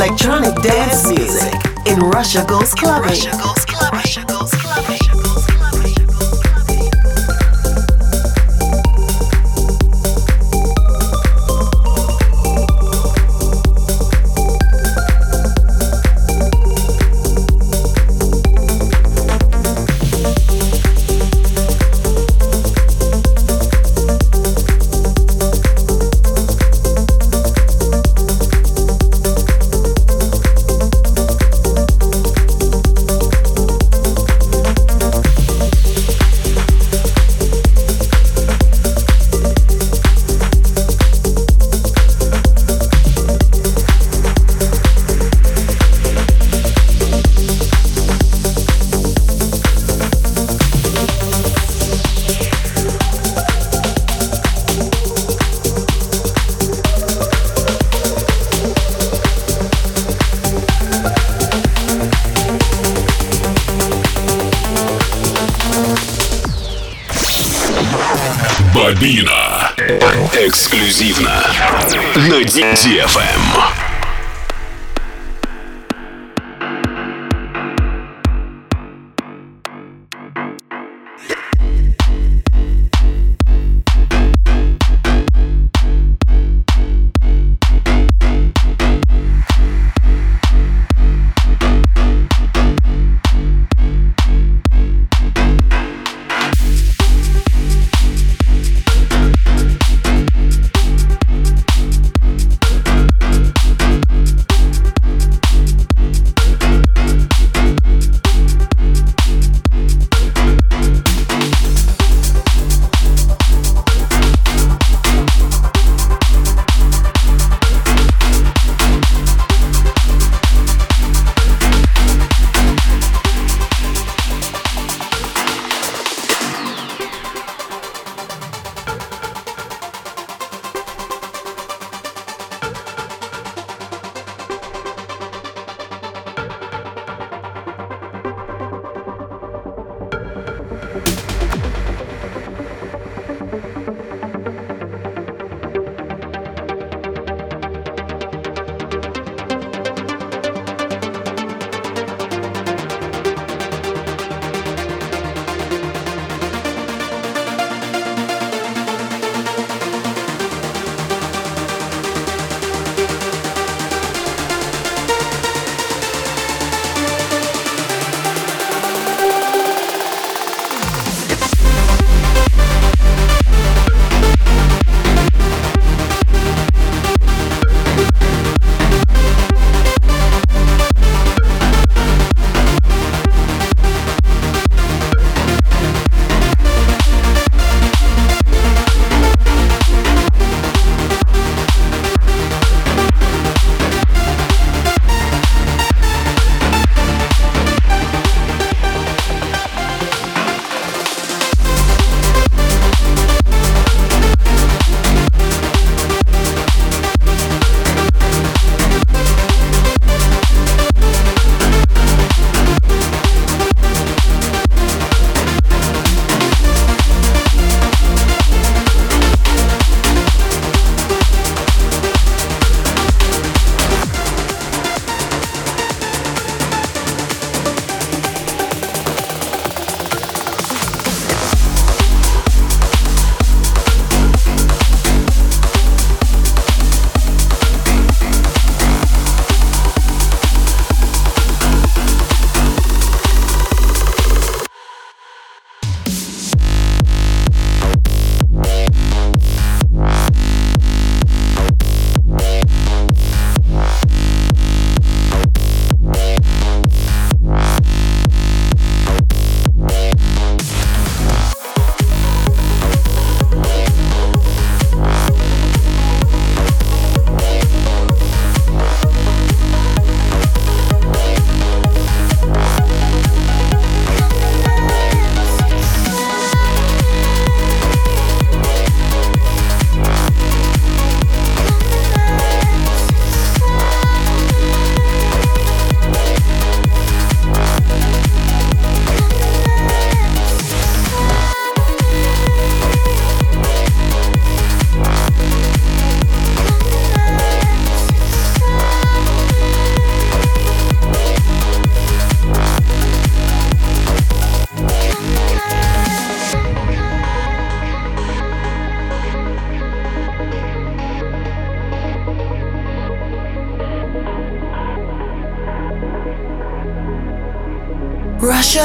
Russia music in Russia goes clubbing. Russia Бобина. Эксклюзивно на DFM.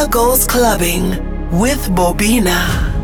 Goes clubbing with Bobina.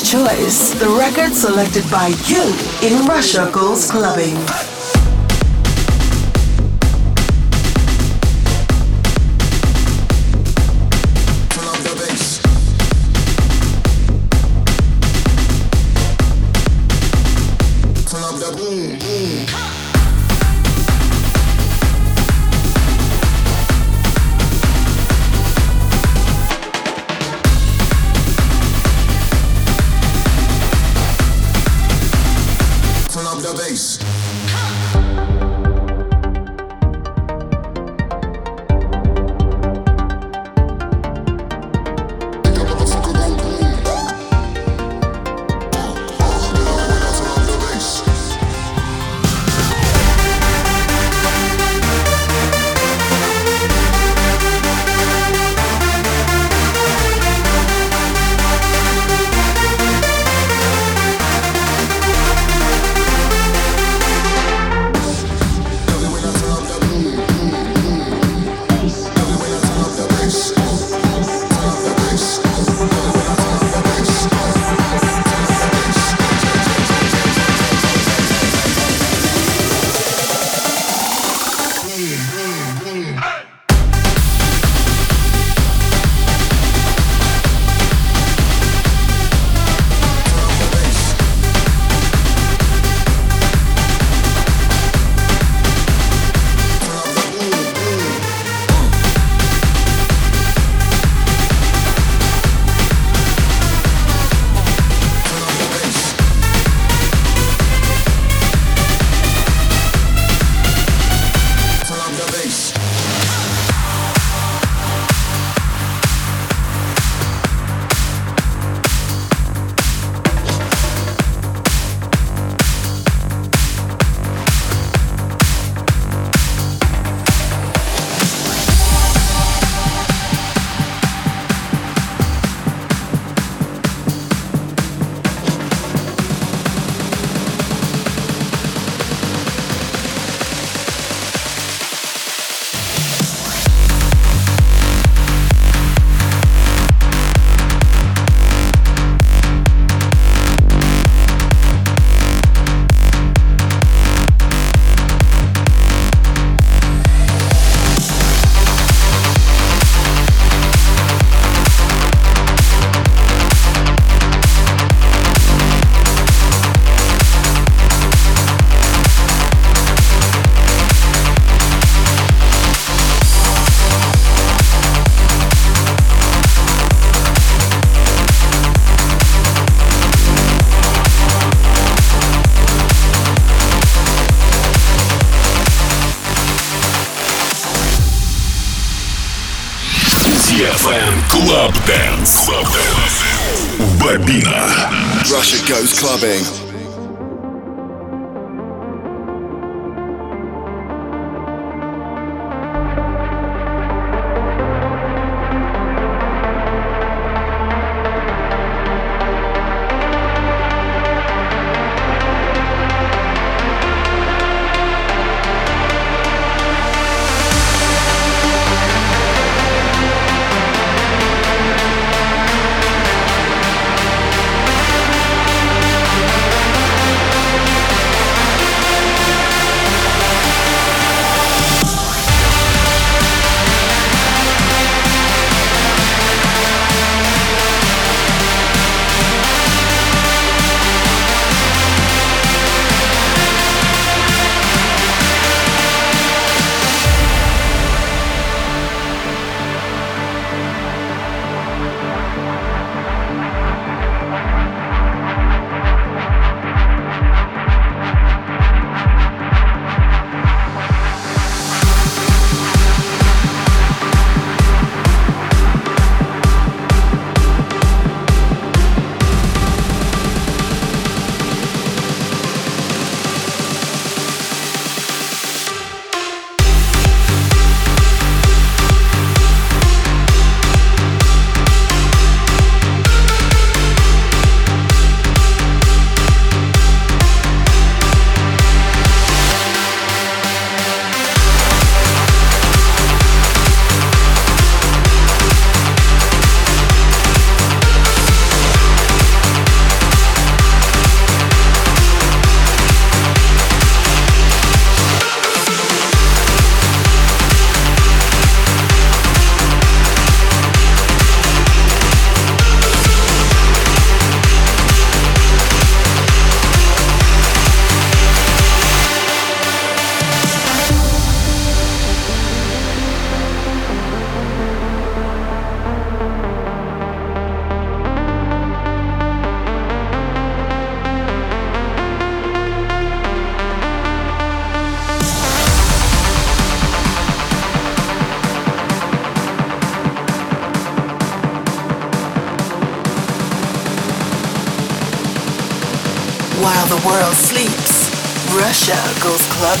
Choice, the record selected by you in Russia Goes Clubbing. Clubbing.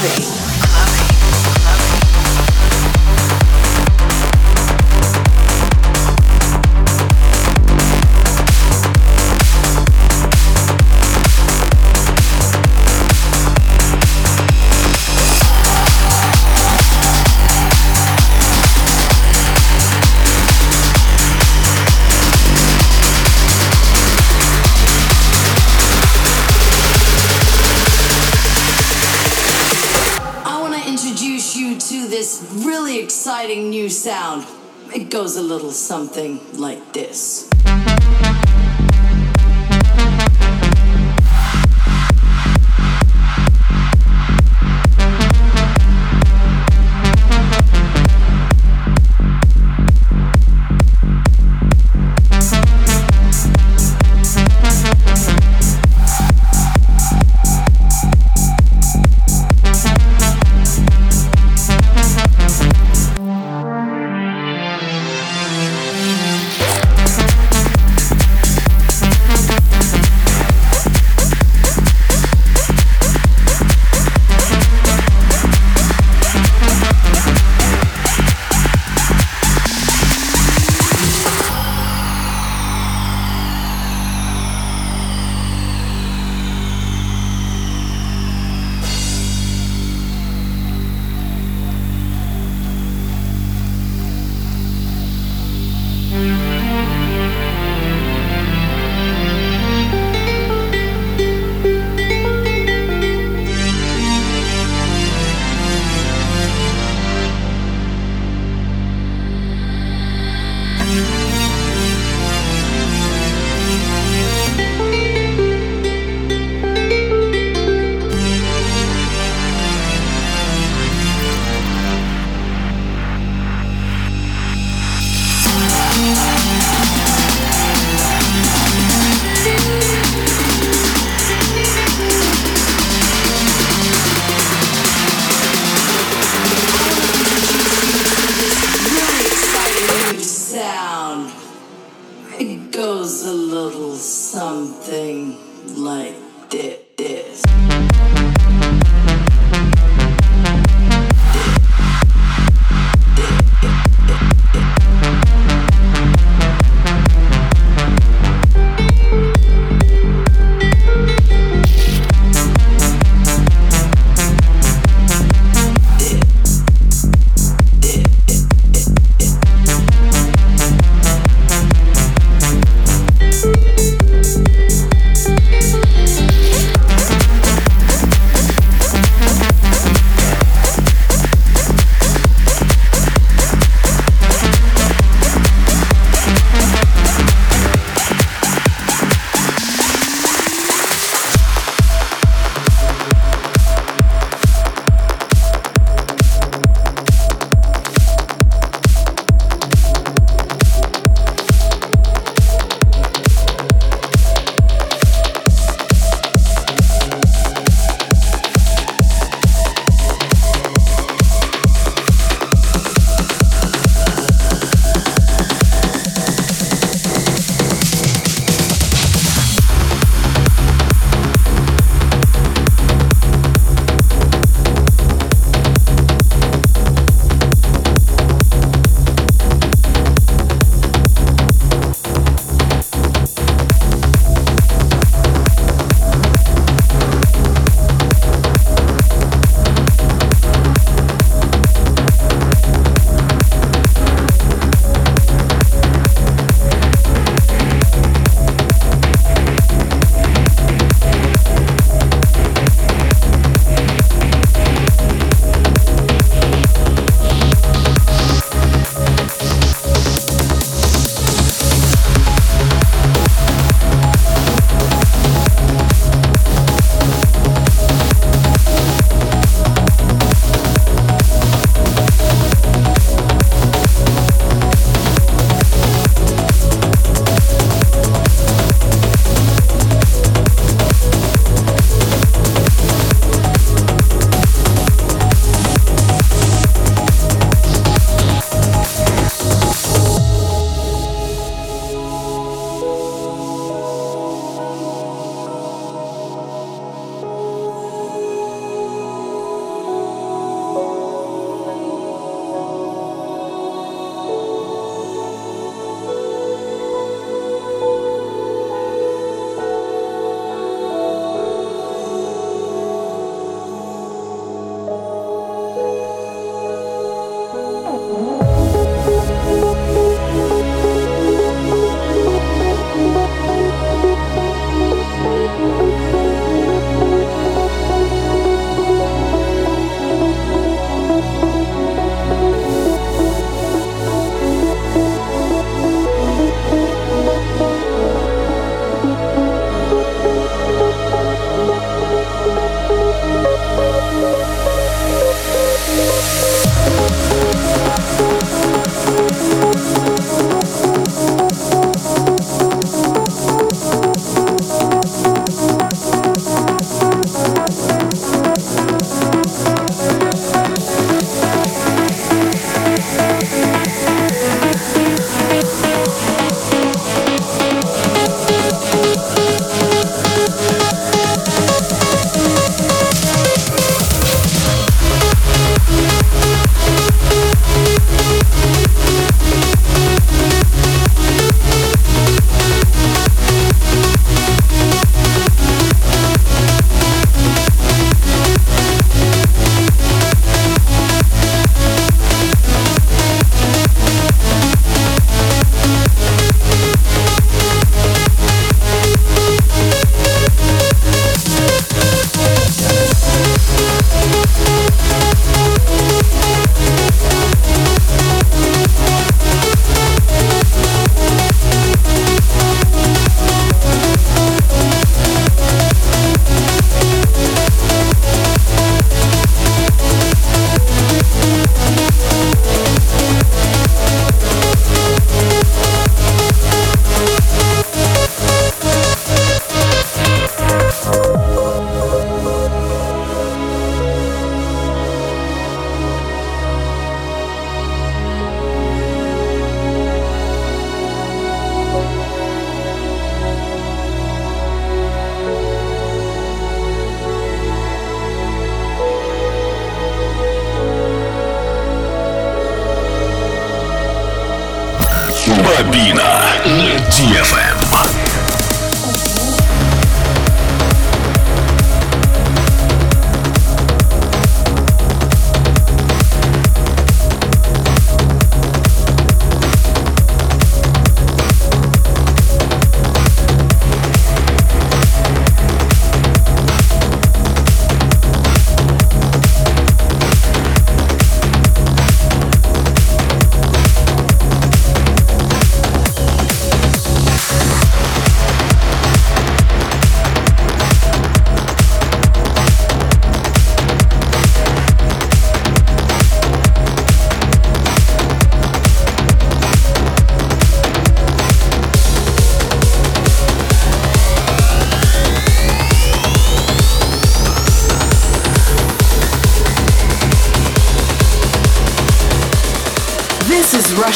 Goes clubbing. Goes a little something like this.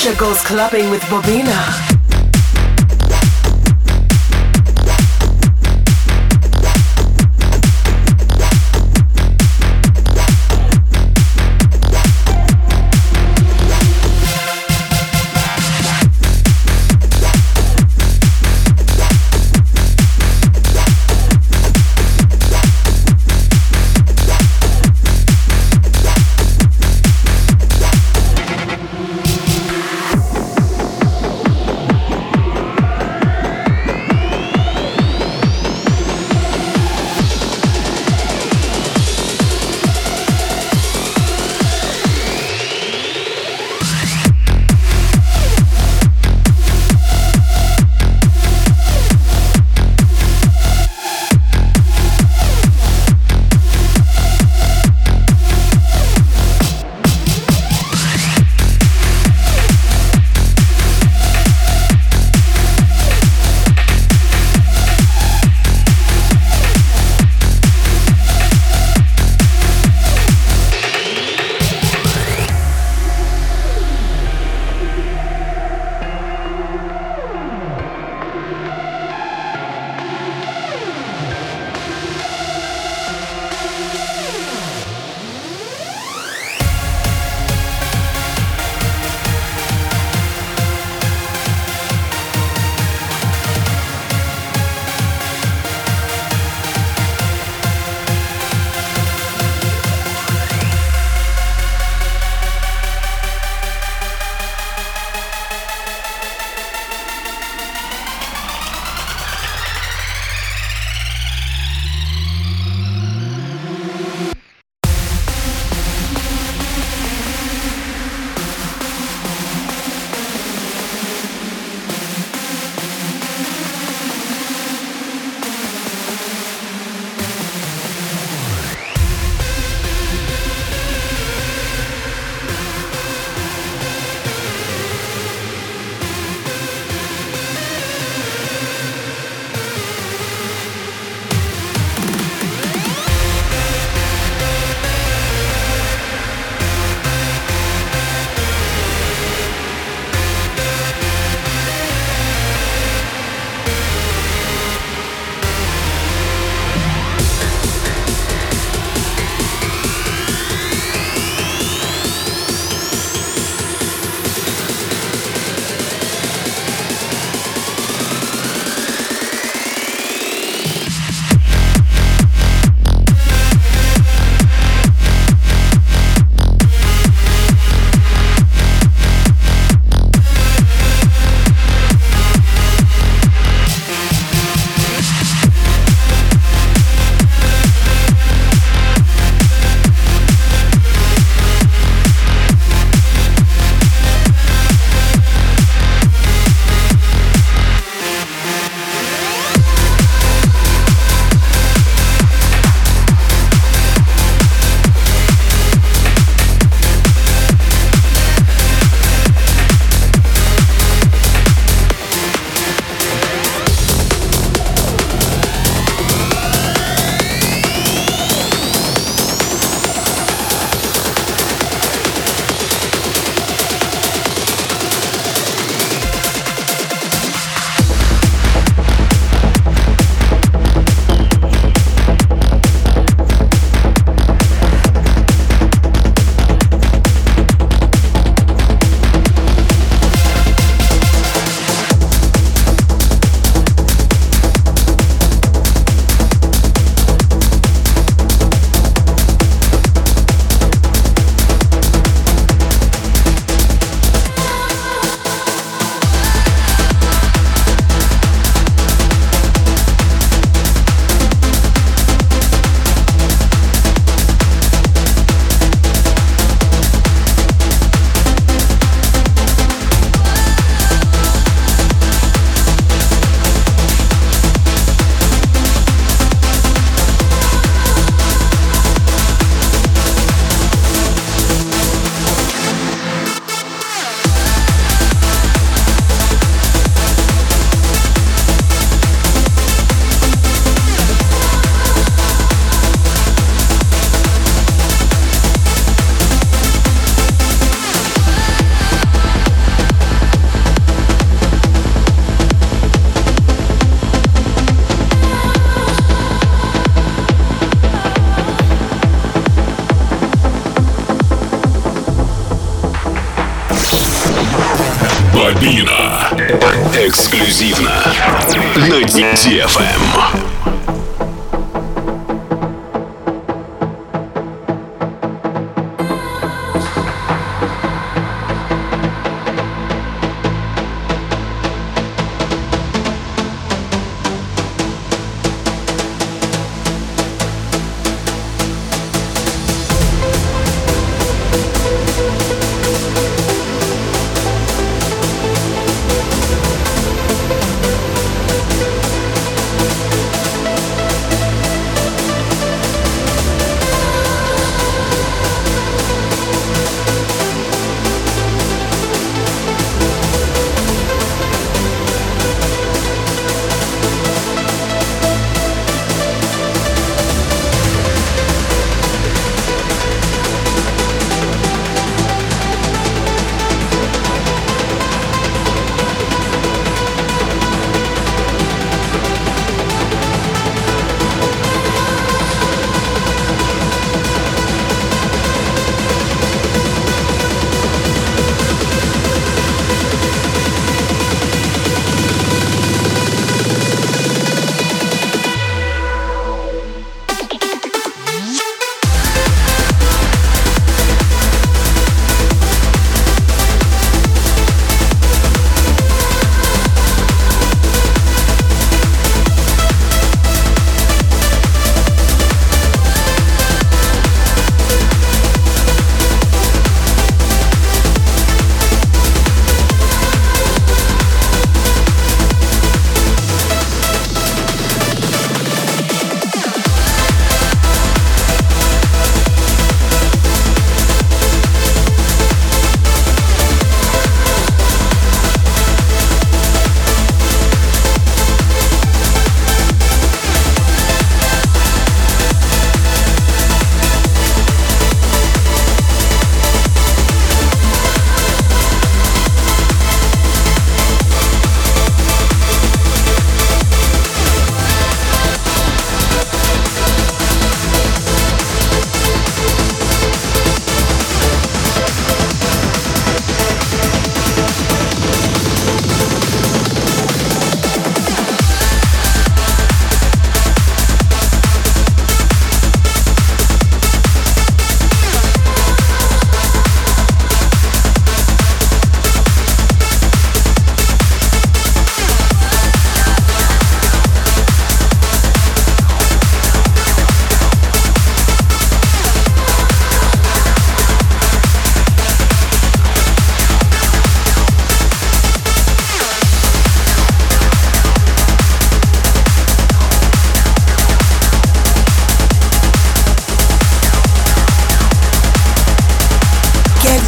Russia goes clubbing with Bobina.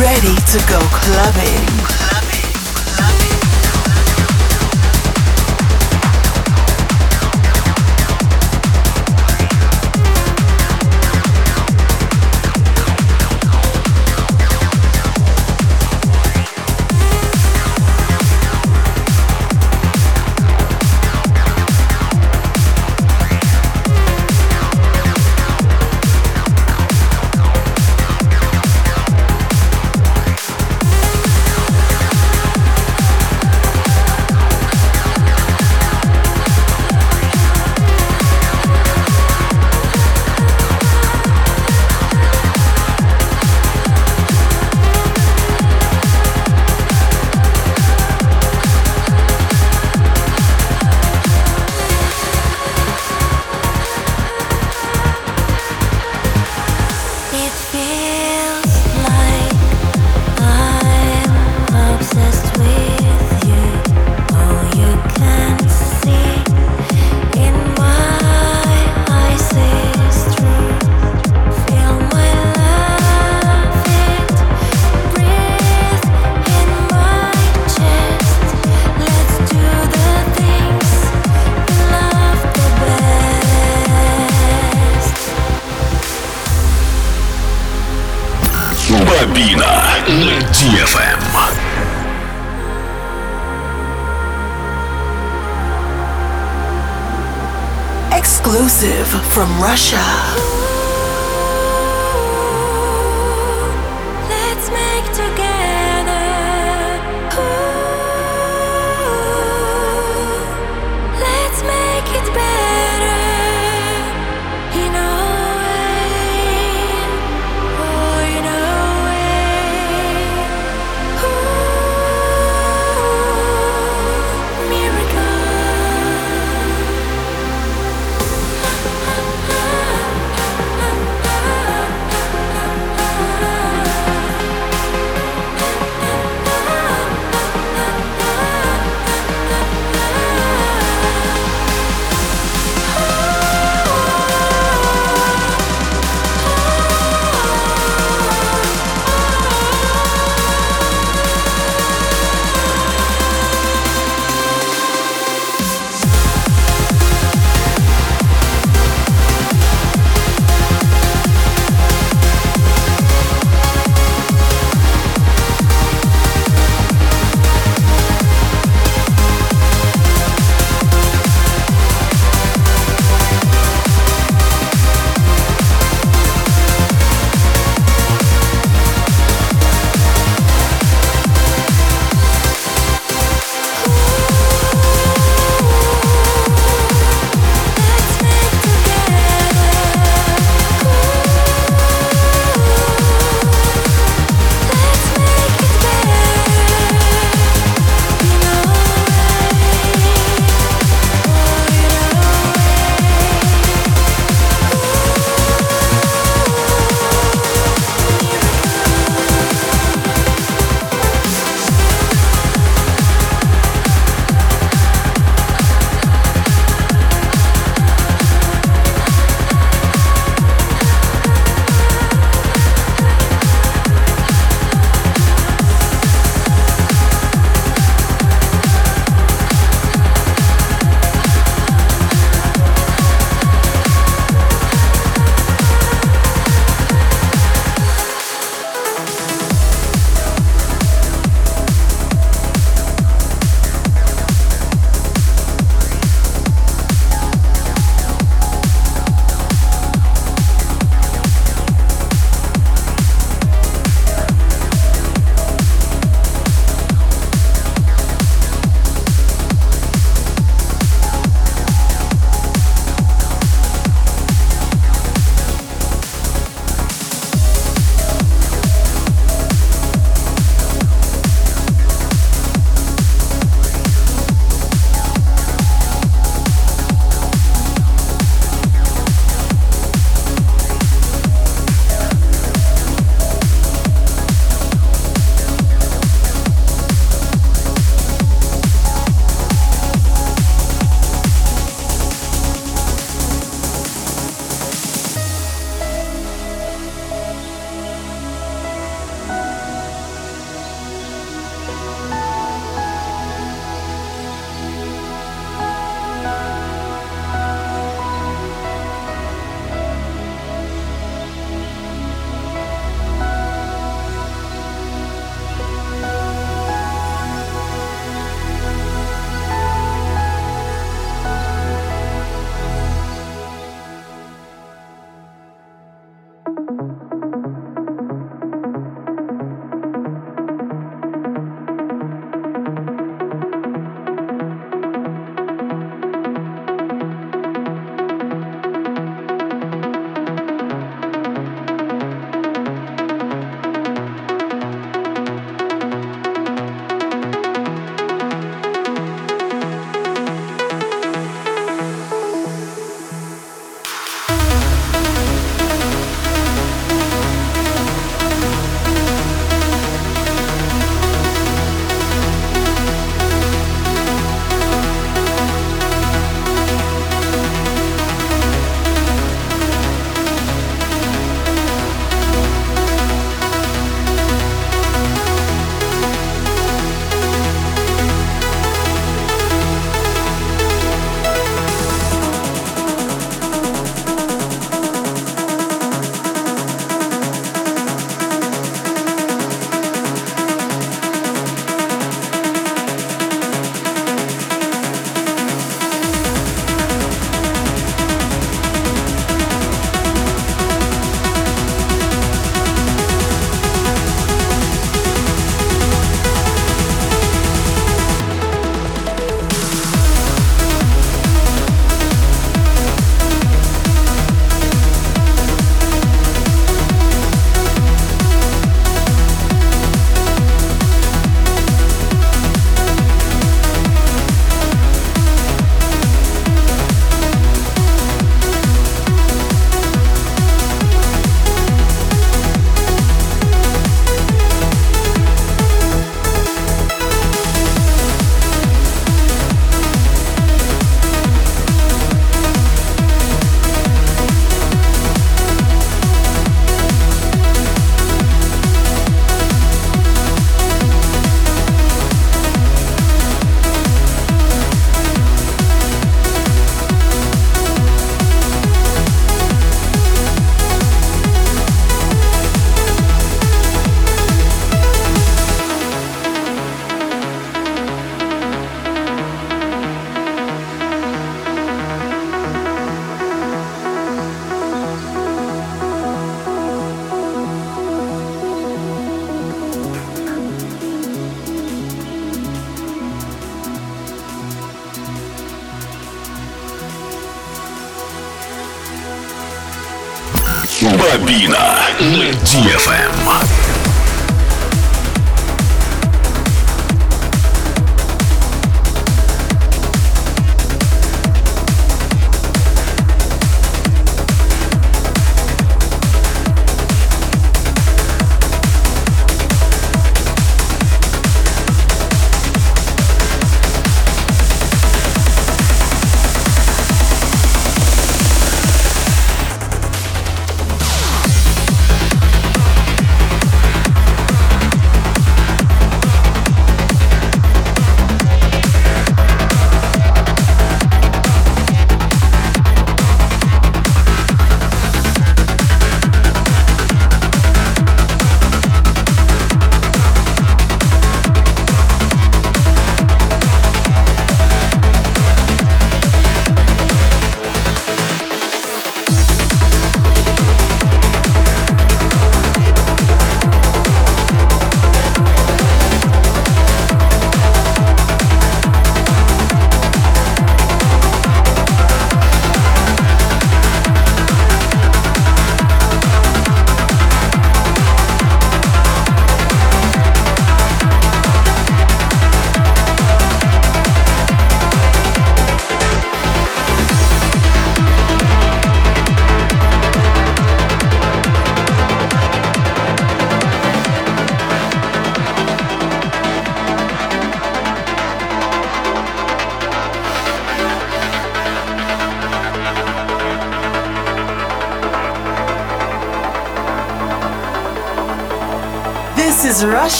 ready to go clubbing. Russia.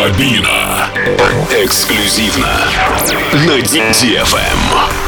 Бобина. Эксклюзивно на DFM.